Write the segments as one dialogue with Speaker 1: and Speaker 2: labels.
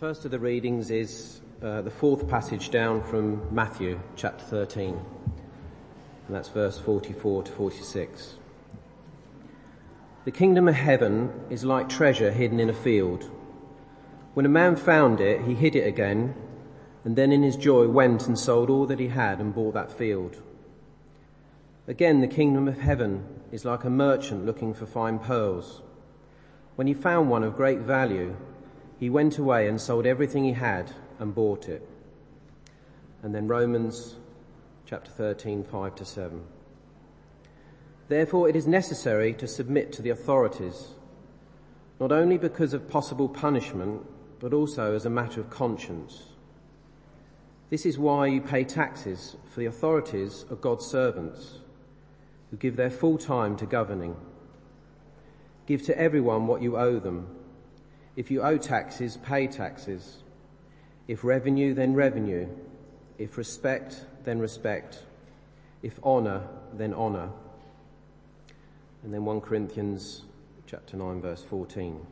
Speaker 1: first of the readings is uh, the fourth passage down from Matthew chapter 13. And that's verse 44 to 46. The kingdom of heaven is like treasure hidden in a field. When a man found it, he hid it again, and then in his joy went and sold all that he had and bought that field. Again, the kingdom of heaven is like a merchant looking for fine pearls. When he found one of great value, he went away and sold everything he had and bought it. And then Romans chapter 13, 5 to 7. Therefore it is necessary to submit to the authorities, not only because of possible punishment, but also as a matter of conscience. This is why you pay taxes, for the authorities are God's servants, who give their full time to governing. Give to everyone what you owe them if you owe taxes, pay taxes. If revenue, then revenue. If respect, then respect. If honor, then honor. And then 1 Corinthians chapter 9 verse 14.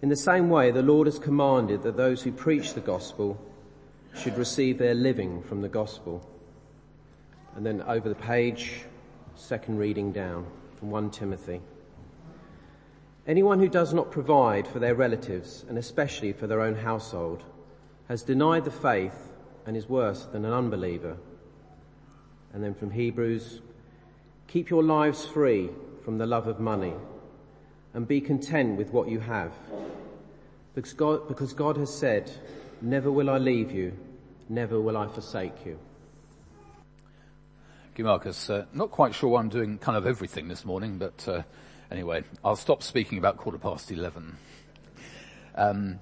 Speaker 1: In the same way, the Lord has commanded that those who preach the gospel should receive their living from the gospel. And then over the page, second reading down from 1 Timothy. Anyone who does not provide for their relatives, and especially for their own household, has denied the faith and is worse than an unbeliever. And then from Hebrews, keep your lives free from the love of money and be content with what you have. Because God, because God has said, never will I leave you, never will I forsake you.
Speaker 2: Thank you, Marcus. Uh, not quite sure why I'm doing kind of everything this morning, but uh, Anyway, I'll stop speaking about quarter past eleven. Um,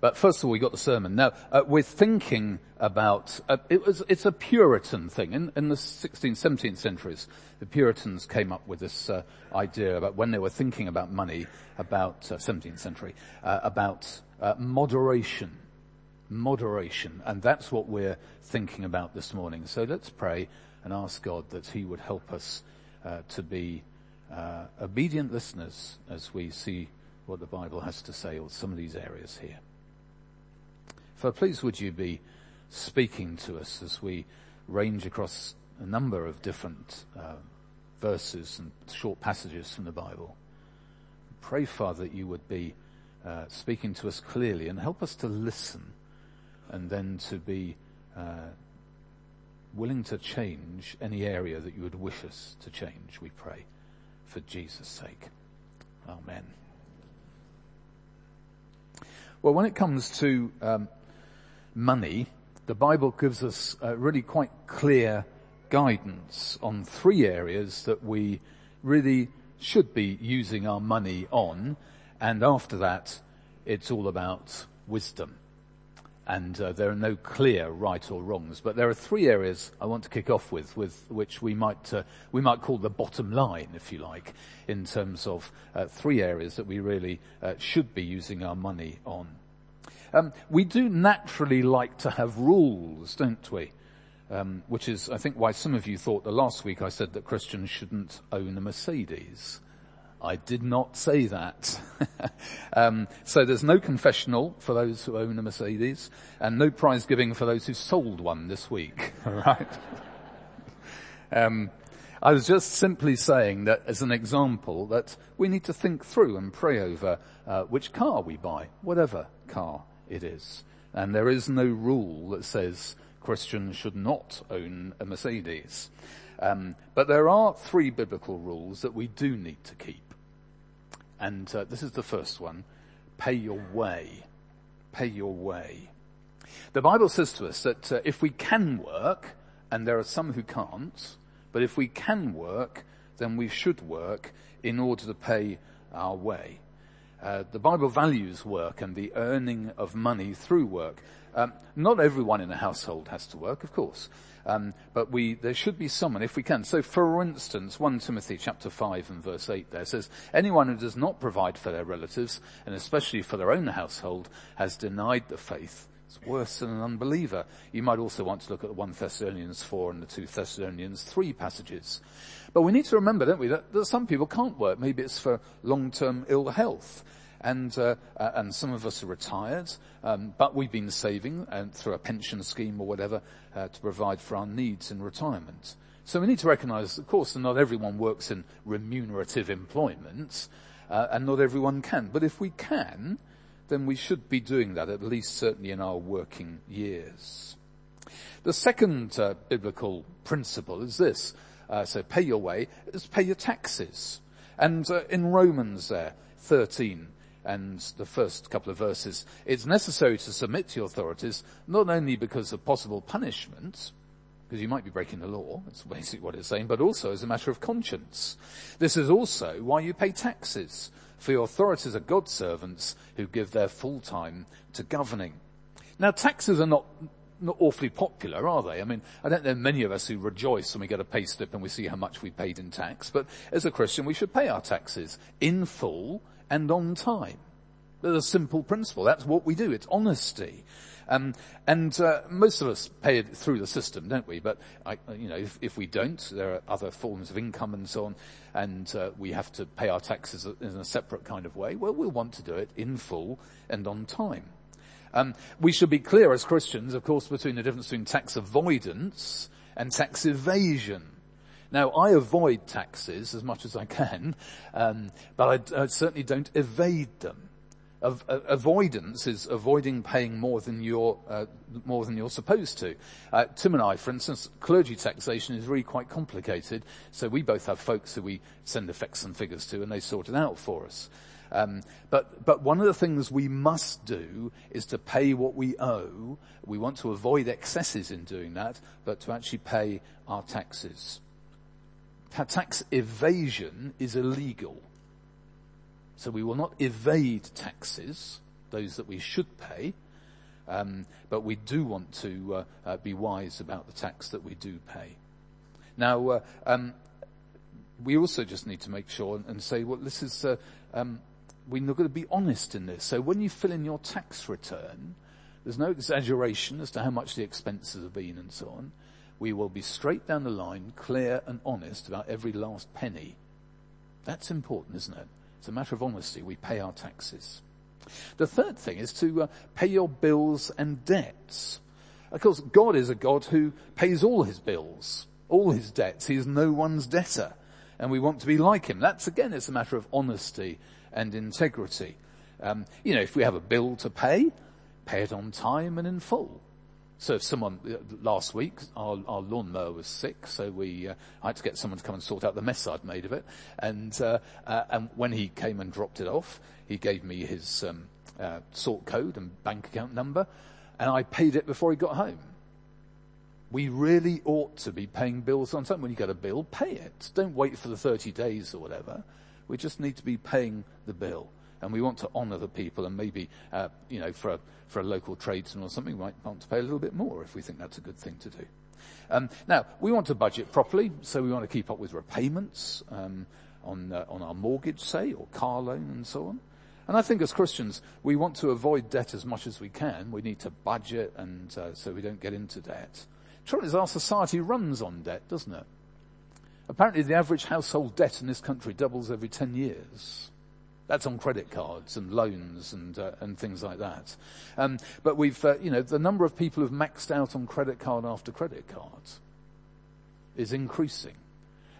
Speaker 2: but first of all, we got the sermon. Now, uh, we're thinking about, uh, it was, it's a Puritan thing. In, in, the 16th, 17th centuries, the Puritans came up with this uh, idea about when they were thinking about money, about 17th uh, century, uh, about uh, moderation. Moderation. And that's what we're thinking about this morning. So let's pray and ask God that He would help us to be uh, obedient listeners as we see what the Bible has to say on some of these areas here. For please would you be speaking to us as we range across a number of different uh, verses and short passages from the Bible. Pray, Father, that you would be uh, speaking to us clearly and help us to listen and then to be uh, willing to change any area that you would wish us to change, we pray for Jesus' sake. Amen. Well, when it comes to um, money, the Bible gives us uh, really quite clear guidance on three areas that we really should be using our money on, and after that, it's all about wisdom and uh, there are no clear right or wrongs. But there are three areas I want to kick off with, with which we might uh, we might call the bottom line, if you like, in terms of uh, three areas that we really uh, should be using our money on. Um, we do naturally like to have rules, don't we? Um, which is, I think, why some of you thought that last week I said that Christians shouldn't own a Mercedes. I did not say that. um, so there's no confessional for those who own a Mercedes, and no prize giving for those who sold one this week. Right. um, I was just simply saying that as an example that we need to think through and pray over uh, which car we buy, whatever car it is. And there is no rule that says Christians should not own a Mercedes. Um, but there are three biblical rules that we do need to keep. And uh, this is the first one. Pay your way. Pay your way. The Bible says to us that uh, if we can work, and there are some who can't, but if we can work, then we should work in order to pay our way. Uh, the Bible values work and the earning of money through work. Um, not everyone in a household has to work, of course. Um, but we, there should be someone, if we can. So for instance, 1 Timothy chapter 5 and verse 8 there says, anyone who does not provide for their relatives, and especially for their own household, has denied the faith. It's worse than an unbeliever. You might also want to look at the 1 Thessalonians 4 and the 2 Thessalonians 3 passages. But we need to remember, don't we, that, that some people can't work. Maybe it's for long-term ill health. And uh, uh, and some of us are retired, um, but we've been saving uh, through a pension scheme or whatever uh, to provide for our needs in retirement. So we need to recognise, of course, that not everyone works in remunerative employment, uh, and not everyone can. But if we can, then we should be doing that at least certainly in our working years. The second uh, biblical principle is this: so pay your way, is pay your taxes. And in Romans there, 13, and the first couple of verses, it's necessary to submit to authorities not only because of possible punishment, because you might be breaking the law, that's basically what it's saying, but also as a matter of conscience. This is also why you pay taxes, for your authorities are God's servants who give their full time to governing. Now taxes are not not awfully popular, are they? I mean, I don't know many of us who rejoice when we get a pay slip and we see how much we paid in tax, but as a Christian we should pay our taxes in full and on time. There's a simple principle. That's what we do. It's honesty. Um, and uh, most of us pay it through the system, don't we? But I, you know, if, if, we don't, there are other forms of income and so on, and uh, we have to pay our taxes in a separate kind of way. Well, we'll want to do it in full and on time. Um, we should be clear as Christians, of course, between the difference between tax avoidance and tax evasion. Now, I avoid taxes as much as I can, um, but I, I, certainly don't evade them. Av- avoidance is avoiding paying more than you're uh, more than you're supposed to. Uh, Tim and I, for instance, clergy taxation is really quite complicated. So we both have folks who we send the facts and figures to, and they sort it out for us. Um, but but one of the things we must do is to pay what we owe. We want to avoid excesses in doing that, but to actually pay our taxes tax evasion is illegal. So we will not evade taxes, those that we should pay, um, but we do want to uh, uh, be wise about the tax that we do pay. Now, uh, um, we also just need to make sure and, and say, well, this is, uh, um, we're going to be honest in this. So when you fill in your tax return, there's no exaggeration as to how much the expenses have been and so on we will be straight down the line, clear and honest about every last penny. That's important, isn't it? It's a matter of honesty. We pay our taxes. The third thing is to uh, pay your bills and debts. Of course, God is a God who pays all his bills, all his debts. He is no one's debtor. And we want to be like him. That's again, it's a matter of honesty and integrity. Um, you know, if we have a bill to pay, pay it on time and in full. So if someone, uh, last week, our, our lawnmower was sick, so we, uh, I had to get someone to come and sort out the mess I'd made of it. And, uh, uh, and when he came and dropped it off, he gave me his, um, uh, sort code and bank account number, and I paid it before he got home. We really ought to be paying bills on time. When you get a bill, pay it. Don't wait for the 30 days or whatever. We just need to be paying the bill and we want to honour the people and maybe, uh, you know, for a, for a local tradesman or something, we might want to pay a little bit more if we think that's a good thing to do. Um, now, we want to budget properly, so we want to keep up with repayments um, on, uh, on our mortgage, say, or car loan and so on. And I think as Christians, we want to avoid debt as much as we can. We need to budget and uh, so we don't get into debt. The Trouble is our society runs on debt, doesn't it? Apparently the average household debt in this country doubles every 10 years. That's on credit cards and loans and uh, and things like that. Um, but we've, uh, you know, the number of people who've maxed out on credit card after credit cards is increasing.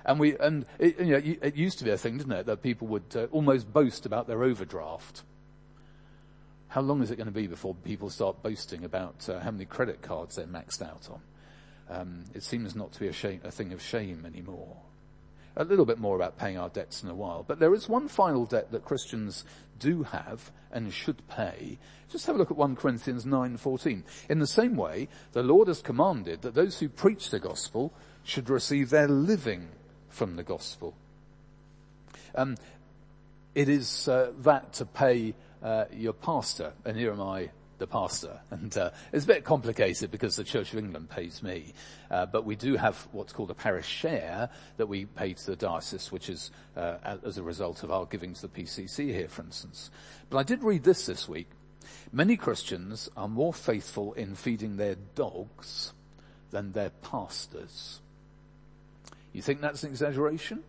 Speaker 2: And we, and it, you know, it used to be a thing, didn't it, that people would uh, almost boast about their overdraft. How long is it going to be before people start boasting about uh, how many credit cards they're maxed out on? Um, it seems not to be a, shame, a thing of shame anymore a little bit more about paying our debts in a while. But there is one final debt that Christians do have and should pay. Just have a look at 1 Corinthians 9:14. In the same way, the Lord has commanded that those who preach the gospel should receive their living from the gospel. Um, it is uh, that to pay uh, your pastor, and here am I the pastor. And uh, it's a bit complicated because the Church of England pays me, uh, but we do have what's called a parish share that we pay to the diocese, which is uh, as a result of our giving to the PCC here, for instance. But I did read this this week. Many Christians are more faithful in feeding their dogs than their pastors. You think that's an exaggeration?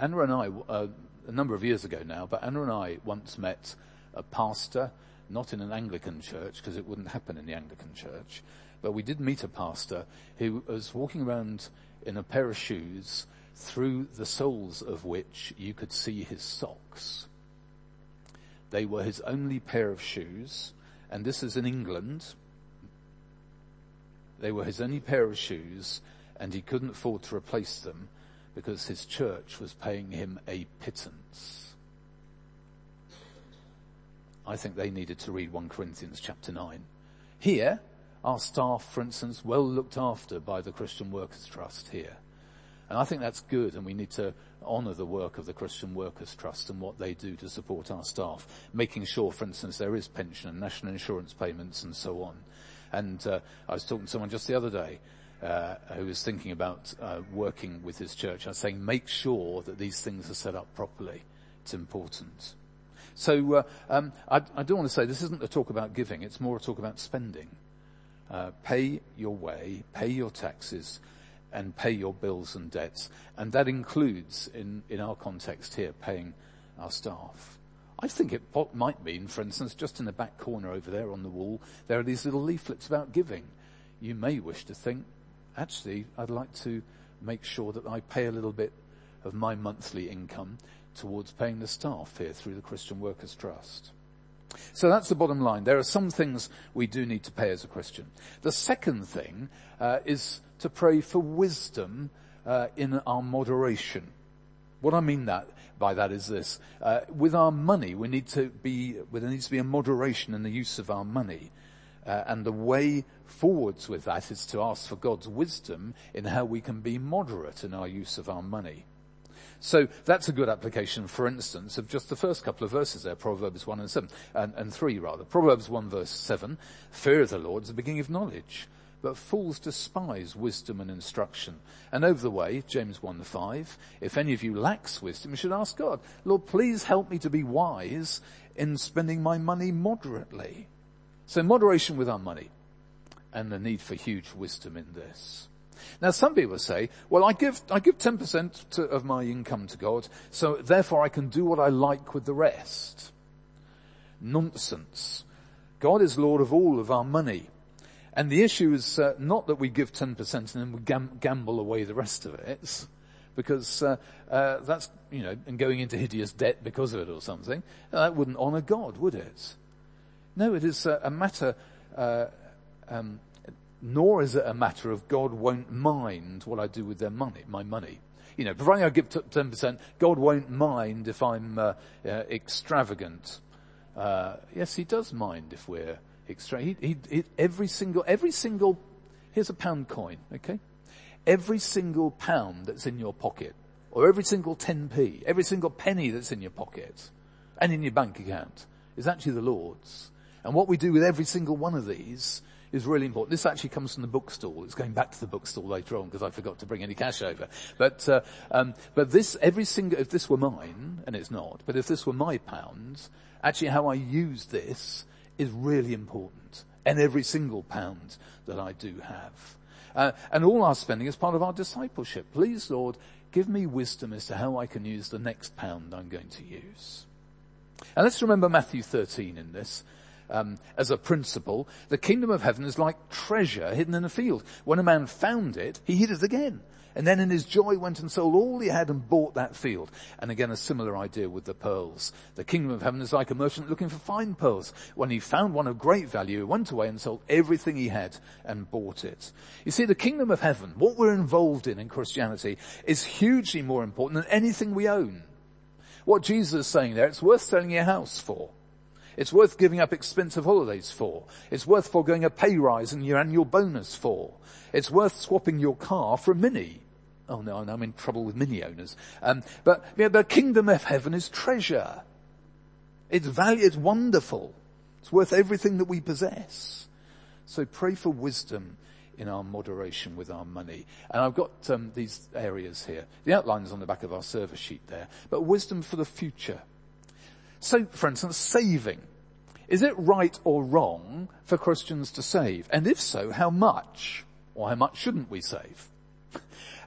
Speaker 2: Anna and I uh, a number of years ago now, but Anna and I once met a pastor, not in an Anglican church, because it wouldn't happen in the Anglican church, but we did meet a pastor who was walking around in a pair of shoes through the soles of which you could see his socks. They were his only pair of shoes, and this is in England. They were his only pair of shoes, and he couldn't afford to replace them because his church was paying him a pittance. I think they needed to read 1 Corinthians chapter 9. Here, our staff, for instance, well looked after by the Christian Workers Trust here. And I think that's good and we need to honour the work of the Christian Workers Trust and what they do to support our staff, making sure, for instance, there is pension and national insurance payments and so on. And uh, I was talking to someone just the other day uh, who was thinking about uh, working with his church. I was saying, make sure that these things are set up properly. It's important. So uh, um, I, I do want to say this isn't a talk about giving; it's more a talk about spending. Uh, pay your way, pay your taxes, and pay your bills and debts. And that includes, in, in our context here, paying our staff. I think it might mean, for instance, just in the back corner over there on the wall, there are these little leaflets about giving. You may wish to think, actually, I'd like to make sure that I pay a little bit of my monthly income towards paying the staff here through the Christian Workers Trust. So that's the bottom line. There are some things we do need to pay as a Christian. The second thing uh, is to pray for wisdom uh, in our moderation. What I mean that by that is this: uh, with our money, we need to be there needs to be a moderation in the use of our money. Uh, and the way forwards with that is to ask for God's wisdom in how we can be moderate in our use of our money. So that's a good application, for instance, of just the first couple of verses there, Proverbs 1 and 7, and, and 3 rather. Proverbs 1 verse 7, fear of the Lord is the beginning of knowledge, but fools despise wisdom and instruction. And over the way, James 1 5, if any of you lacks wisdom, you should ask God, Lord, please help me to be wise in spending my money moderately. So moderation with our money and the need for huge wisdom in this. Now some people say, well I give, I give 10% to, of my income to God, so therefore I can do what I like with the rest. Nonsense. God is Lord of all of our money. And the issue is uh, not that we give 10% and then we gam- gamble away the rest of it, because uh, uh, that's, you know, and going into hideous debt because of it or something. That wouldn't honour God, would it? No, it is a, a matter uh, um, nor is it a matter of God won't mind what I do with their money, my money. You know, providing I give 10%, God won't mind if I'm uh, uh, extravagant. Uh, yes, He does mind if we're extravagant. He, he, he, every single, every single, here's a pound coin, okay? Every single pound that's in your pocket, or every single 10p, every single penny that's in your pocket, and in your bank account, is actually the Lord's. And what we do with every single one of these is really important. This actually comes from the bookstall. It's going back to the bookstall later on because I forgot to bring any cash over. But uh, um, but this every single if this were mine and it's not, but if this were my pounds, actually how I use this is really important. And every single pound that I do have. Uh, and all our spending is part of our discipleship. Please, Lord, give me wisdom as to how I can use the next pound I'm going to use. And let's remember Matthew 13 in this um, as a principle, the kingdom of heaven is like treasure hidden in a field. When a man found it, he hid it again. And then in his joy went and sold all he had and bought that field. And again, a similar idea with the pearls. The kingdom of heaven is like a merchant looking for fine pearls. When he found one of great value, he went away and sold everything he had and bought it. You see, the kingdom of heaven, what we're involved in in Christianity, is hugely more important than anything we own. What Jesus is saying there, it's worth selling your house for. It's worth giving up expensive holidays for. It's worth foregoing a pay rise and your annual bonus for. It's worth swapping your car for a Mini. Oh no, I'm in trouble with Mini owners. Um, but the kingdom of heaven is treasure. It's value, it's wonderful. It's worth everything that we possess. So pray for wisdom in our moderation with our money. And I've got um, these areas here. The outline is on the back of our service sheet there. But wisdom for the future. So, for instance, saving. Is it right or wrong for Christians to save? And if so, how much? Or how much shouldn't we save?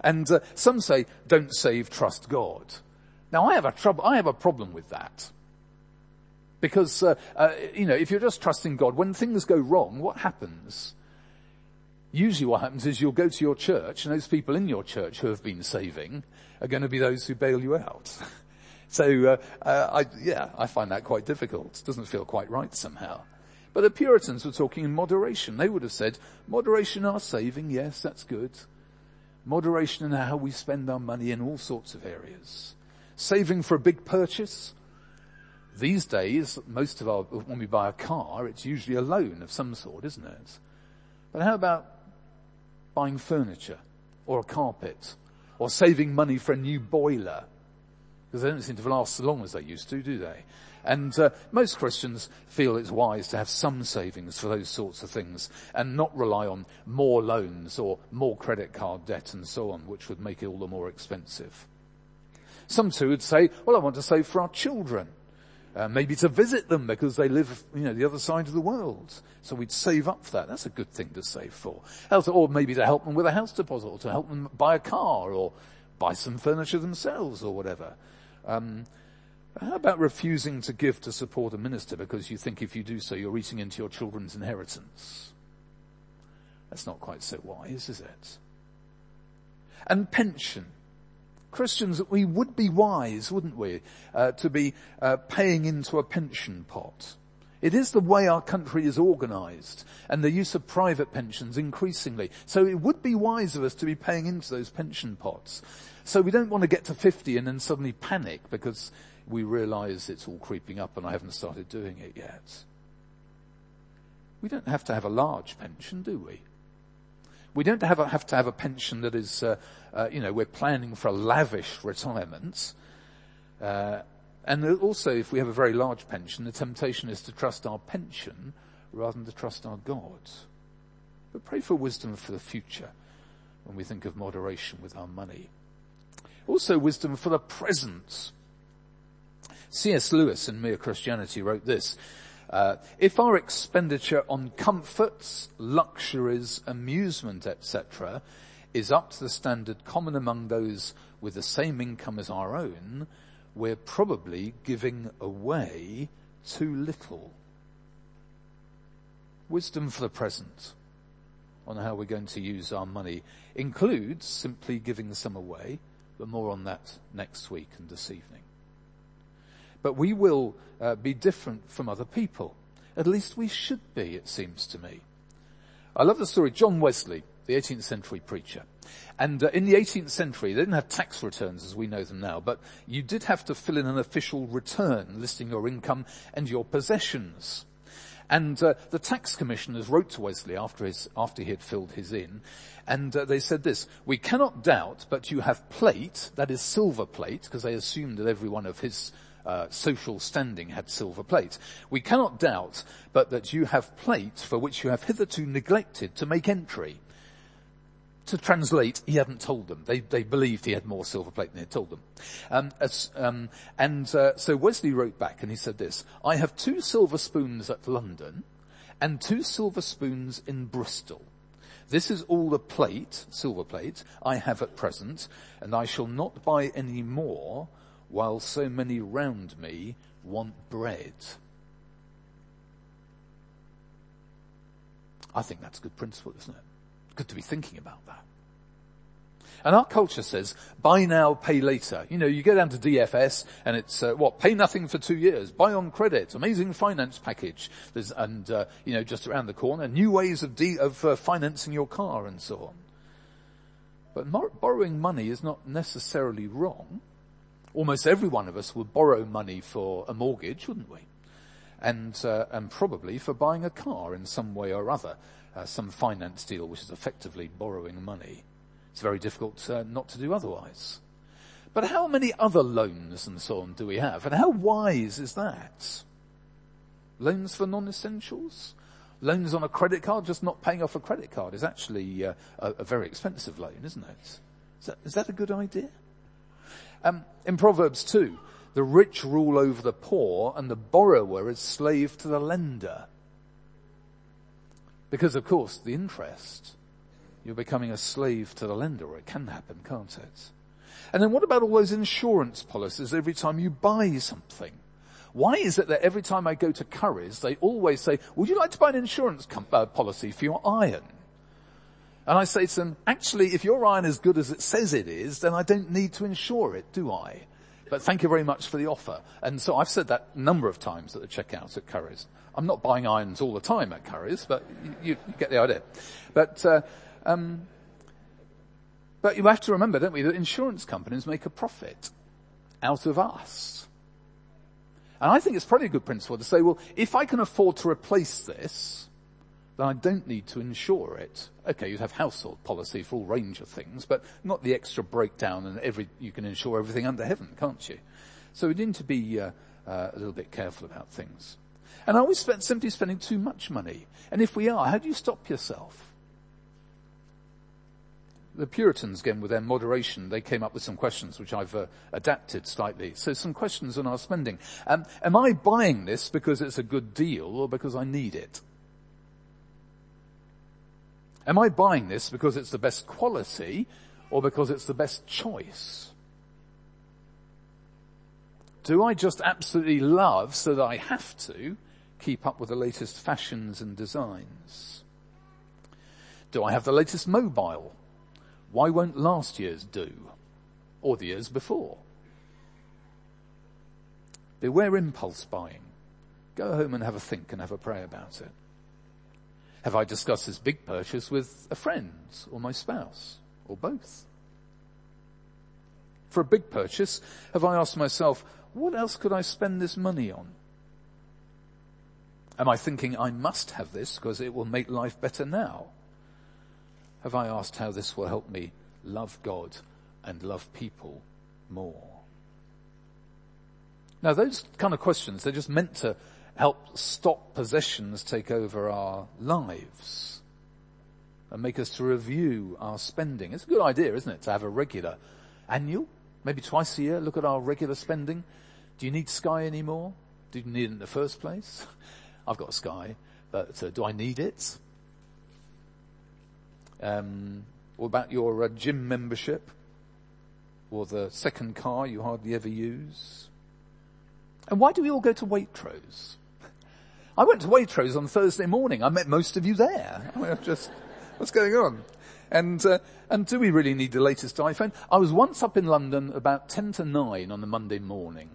Speaker 2: And uh, some say, don't save, trust God. Now I have a trouble, I have a problem with that. Because, uh, uh, you know, if you're just trusting God, when things go wrong, what happens? Usually what happens is you'll go to your church and those people in your church who have been saving are going to be those who bail you out. so, uh, uh, I, yeah, I find that quite difficult. It doesn't feel quite right somehow. But the Puritans were talking in moderation. They would have said, moderation our saving, yes, that's good. Moderation in how we spend our money in all sorts of areas. Saving for a big purchase. These days, most of our, when we buy a car, it's usually a loan of some sort, isn't it? But how about buying furniture or a carpet or saving money for a new boiler? Because they don't seem to last as long as they used to, do they? And uh, most Christians feel it's wise to have some savings for those sorts of things and not rely on more loans or more credit card debt and so on, which would make it all the more expensive. Some too would say, well, I want to save for our children. Uh, maybe to visit them because they live, you know, the other side of the world. So we'd save up for that. That's a good thing to save for. Or maybe to help them with a house deposit or to help them buy a car or buy some furniture themselves or whatever. Um, how about refusing to give to support a minister because you think if you do so you're eating into your children's inheritance? That's not quite so wise, is it? And pension. Christians, we would be wise, wouldn't we, uh, to be uh, paying into a pension pot. It is the way our country is organized and the use of private pensions increasingly. So it would be wise of us to be paying into those pension pots. So we don't want to get to 50 and then suddenly panic because we realize it's all creeping up and I haven't started doing it yet. We don't have to have a large pension, do we? We don't have, a, have to have a pension that is, uh, uh, you know, we're planning for a lavish retirement. Uh, and also, if we have a very large pension, the temptation is to trust our pension rather than to trust our God. But pray for wisdom for the future when we think of moderation with our money. Also wisdom for the present. C.S. Lewis in Mere Christianity wrote this, uh, if our expenditure on comforts, luxuries, amusement, etc., is up to the standard common among those with the same income as our own, we're probably giving away too little. Wisdom for the present on how we're going to use our money includes simply giving some away, but more on that next week and this evening. But we will uh, be different from other people. At least we should be, it seems to me. I love the story. John Wesley, the 18th century preacher. And uh, in the 18th century, they didn't have tax returns as we know them now, but you did have to fill in an official return listing your income and your possessions. And uh, the tax commissioners wrote to Wesley after, his, after he had filled his in, and uh, they said this, we cannot doubt but you have plate, that is silver plate, because they assumed that every one of his uh, social standing had silver plate. We cannot doubt but that you have plate for which you have hitherto neglected to make entry. To translate, he hadn't told them. They, they believed he had more silver plate than he had told them. Um, as, um, and uh, so Wesley wrote back and he said this, I have two silver spoons at London and two silver spoons in Bristol. This is all the plate, silver plate, I have at present, and I shall not buy any more while so many round me want bread. I think that's a good principle, isn't it? Good to be thinking about that. And our culture says, buy now, pay later. You know, you go down to DFS and it's, uh, what, pay nothing for two years, buy on credit, amazing finance package. There's, and, uh, you know, just around the corner, new ways of, de- of uh, financing your car and so on. But mor- borrowing money is not necessarily wrong almost every one of us would borrow money for a mortgage, wouldn't we? And, uh, and probably for buying a car in some way or other, uh, some finance deal which is effectively borrowing money. It's very difficult uh, not to do otherwise. But how many other loans and so on do we have? And how wise is that? Loans for non-essentials? Loans on a credit card, just not paying off a credit card is actually uh, a, a, very expensive loan, isn't it? Is that, is that a good idea? Um, in Proverbs 2, the rich rule over the poor and the borrower is slave to the lender. Because of course, the interest, you're becoming a slave to the lender, or it can happen, can't it? And then what about all those insurance policies every time you buy something? Why is it that every time I go to Curry's, they always say, would you like to buy an insurance uh, policy for your iron? And I say to them, actually, if your iron is good as it says it is, then I don't need to insure it, do I? But thank you very much for the offer. And so I've said that a number of times at the checkout at Curry's. I'm not buying irons all the time at Curry's, but you, you get the idea. But, uh, um, but you have to remember, don't we, that insurance companies make a profit out of us. And I think it's probably a good principle to say, well, if I can afford to replace this, then I don't need to insure it. Okay, you'd have household policy for all range of things, but not the extra breakdown and every, you can insure everything under heaven, can't you? So we need to be uh, uh, a little bit careful about things. And are we simply spending too much money? And if we are, how do you stop yourself? The Puritans, again, with their moderation, they came up with some questions which I've uh, adapted slightly. So some questions on our spending. Um, am I buying this because it's a good deal or because I need it? Am I buying this because it's the best quality or because it's the best choice? Do I just absolutely love so that I have to keep up with the latest fashions and designs? Do I have the latest mobile? Why won't last year's do? Or the years before? Beware impulse buying. Go home and have a think and have a pray about it. Have I discussed this big purchase with a friend or my spouse or both? For a big purchase, have I asked myself, what else could I spend this money on? Am I thinking I must have this because it will make life better now? Have I asked how this will help me love God and love people more? Now those kind of questions, they're just meant to help stop possessions take over our lives and make us to review our spending. It's a good idea, isn't it, to have a regular annual, maybe twice a year, look at our regular spending. Do you need Sky anymore? Did you need it in the first place? I've got Sky, but uh, do I need it? Um, what about your uh, gym membership? Or the second car you hardly ever use? And why do we all go to Waitrose? I went to Waitrose on Thursday morning. I met most of you there. I mean, just, what's going on? And, uh, and do we really need the latest iPhone? I was once up in London about 10 to 9 on the Monday morning,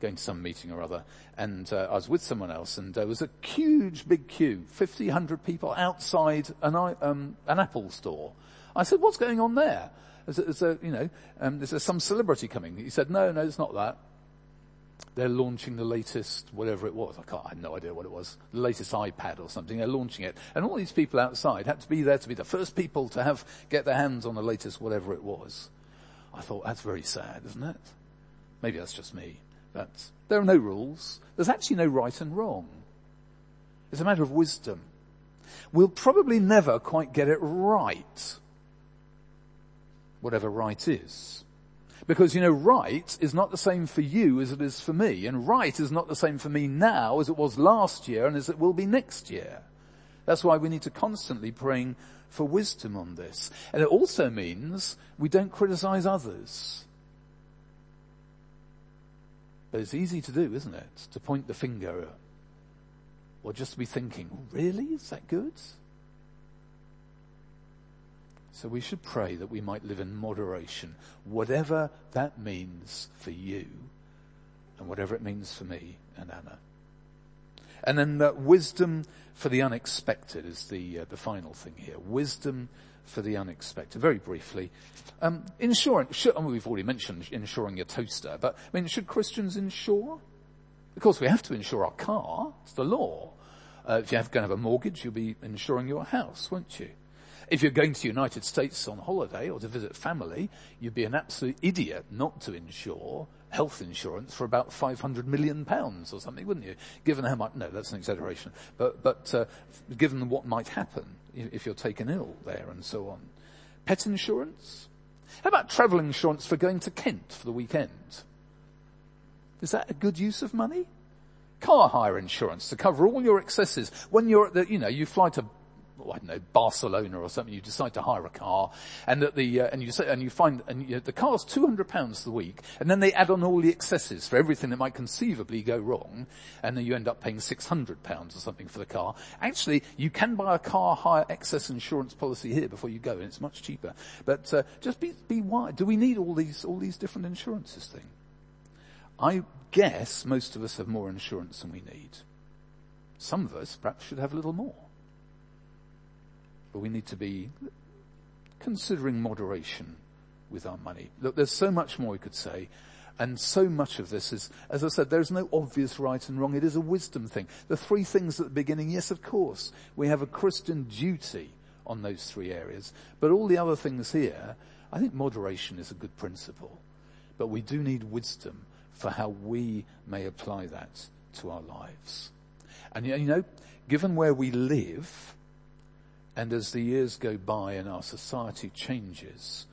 Speaker 2: going to some meeting or other, and uh, I was with someone else, and there was a huge big queue, 50, 100 people outside an, um, an Apple store. I said, what's going on there? Is there, you know, um, is there some celebrity coming? He said, no, no, it's not that they're launching the latest, whatever it was. I can't, I had no idea what it was. The latest iPad or something. They're launching it. And all these people outside had to be there to be the first people to have, get their hands on the latest whatever it was. I thought, that's very sad, isn't it? Maybe that's just me. But there are no rules. There's actually no right and wrong. It's a matter of wisdom. We'll probably never quite get it right. Whatever right is. Because, you know, right is not the same for you as it is for me. And right is not the same for me now as it was last year and as it will be next year. That's why we need to constantly praying for wisdom on this. And it also means we don't criticize others. But it's easy to do, isn't it? To point the finger or just be thinking, oh, really? Is that good? So we should pray that we might live in moderation, whatever that means for you and whatever it means for me and Anna. And then uh, wisdom for the unexpected is the uh, the final thing here. Wisdom for the unexpected. Very briefly, um, insurance. Should, I mean, we've already mentioned insuring your toaster, but I mean, should Christians insure? Of course, we have to insure our car. It's the law. Uh, if you're going to have a mortgage, you'll be insuring your house, won't you? If you're going to the United States on holiday or to visit family, you'd be an absolute idiot not to insure health insurance for about 500 million pounds or something, wouldn't you? Given how much, no, that's an exaggeration, but, but, uh, given what might happen if you're taken ill there and so on. Pet insurance? How about travel insurance for going to Kent for the weekend? Is that a good use of money? Car hire insurance to cover all your excesses when you're at the, you know, you fly to I don't know, Barcelona or something, you decide to hire a car and that the, uh, and you say, and you find, and you the car's 200 pounds the week and then they add on all the excesses for everything that might conceivably go wrong and then you end up paying 600 pounds or something for the car. Actually, you can buy a car hire excess insurance policy here before you go and it's much cheaper. But, uh, just be, be wise. Do we need all these, all these different insurances thing? I guess most of us have more insurance than we need. Some of us perhaps should have a little more. But we need to be considering moderation with our money. Look, there's so much more we could say. And so much of this is, as I said, there's no obvious right and wrong. It is a wisdom thing. The three things at the beginning, yes, of course, we have a Christian duty on those three areas. But all the other things here, I think moderation is a good principle. But we do need wisdom for how we may apply that to our lives. And you know, given where we live, and as the years go by and our society changes,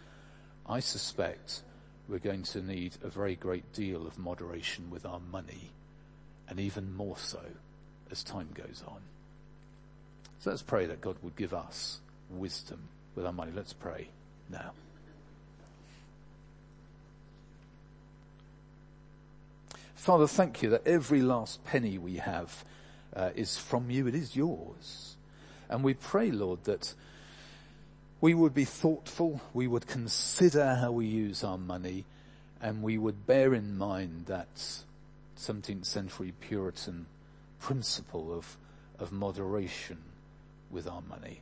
Speaker 2: I suspect we're going to need a very great deal of moderation with our money, and even more so as time goes on. So let's pray that God would give us wisdom with our money. Let's pray now. Father, thank you that every last penny we have uh, is from you. It is yours. And we pray, Lord, that we would be thoughtful, we would consider how we use our money, and we would bear in mind that 17th century Puritan principle of, of moderation with our money.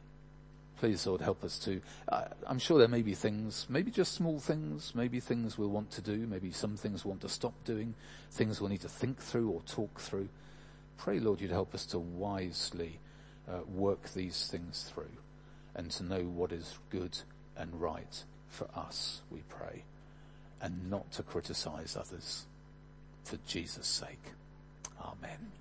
Speaker 2: Please, Lord, help us to, I'm sure there may be things, maybe just small things, maybe things we'll want to do, maybe some things we'll want to stop doing, things we'll need to think through or talk through. Pray, Lord, you'd help us to wisely uh, work these things through and to know what is good and right for us, we pray, and not to criticize others for Jesus' sake. Amen.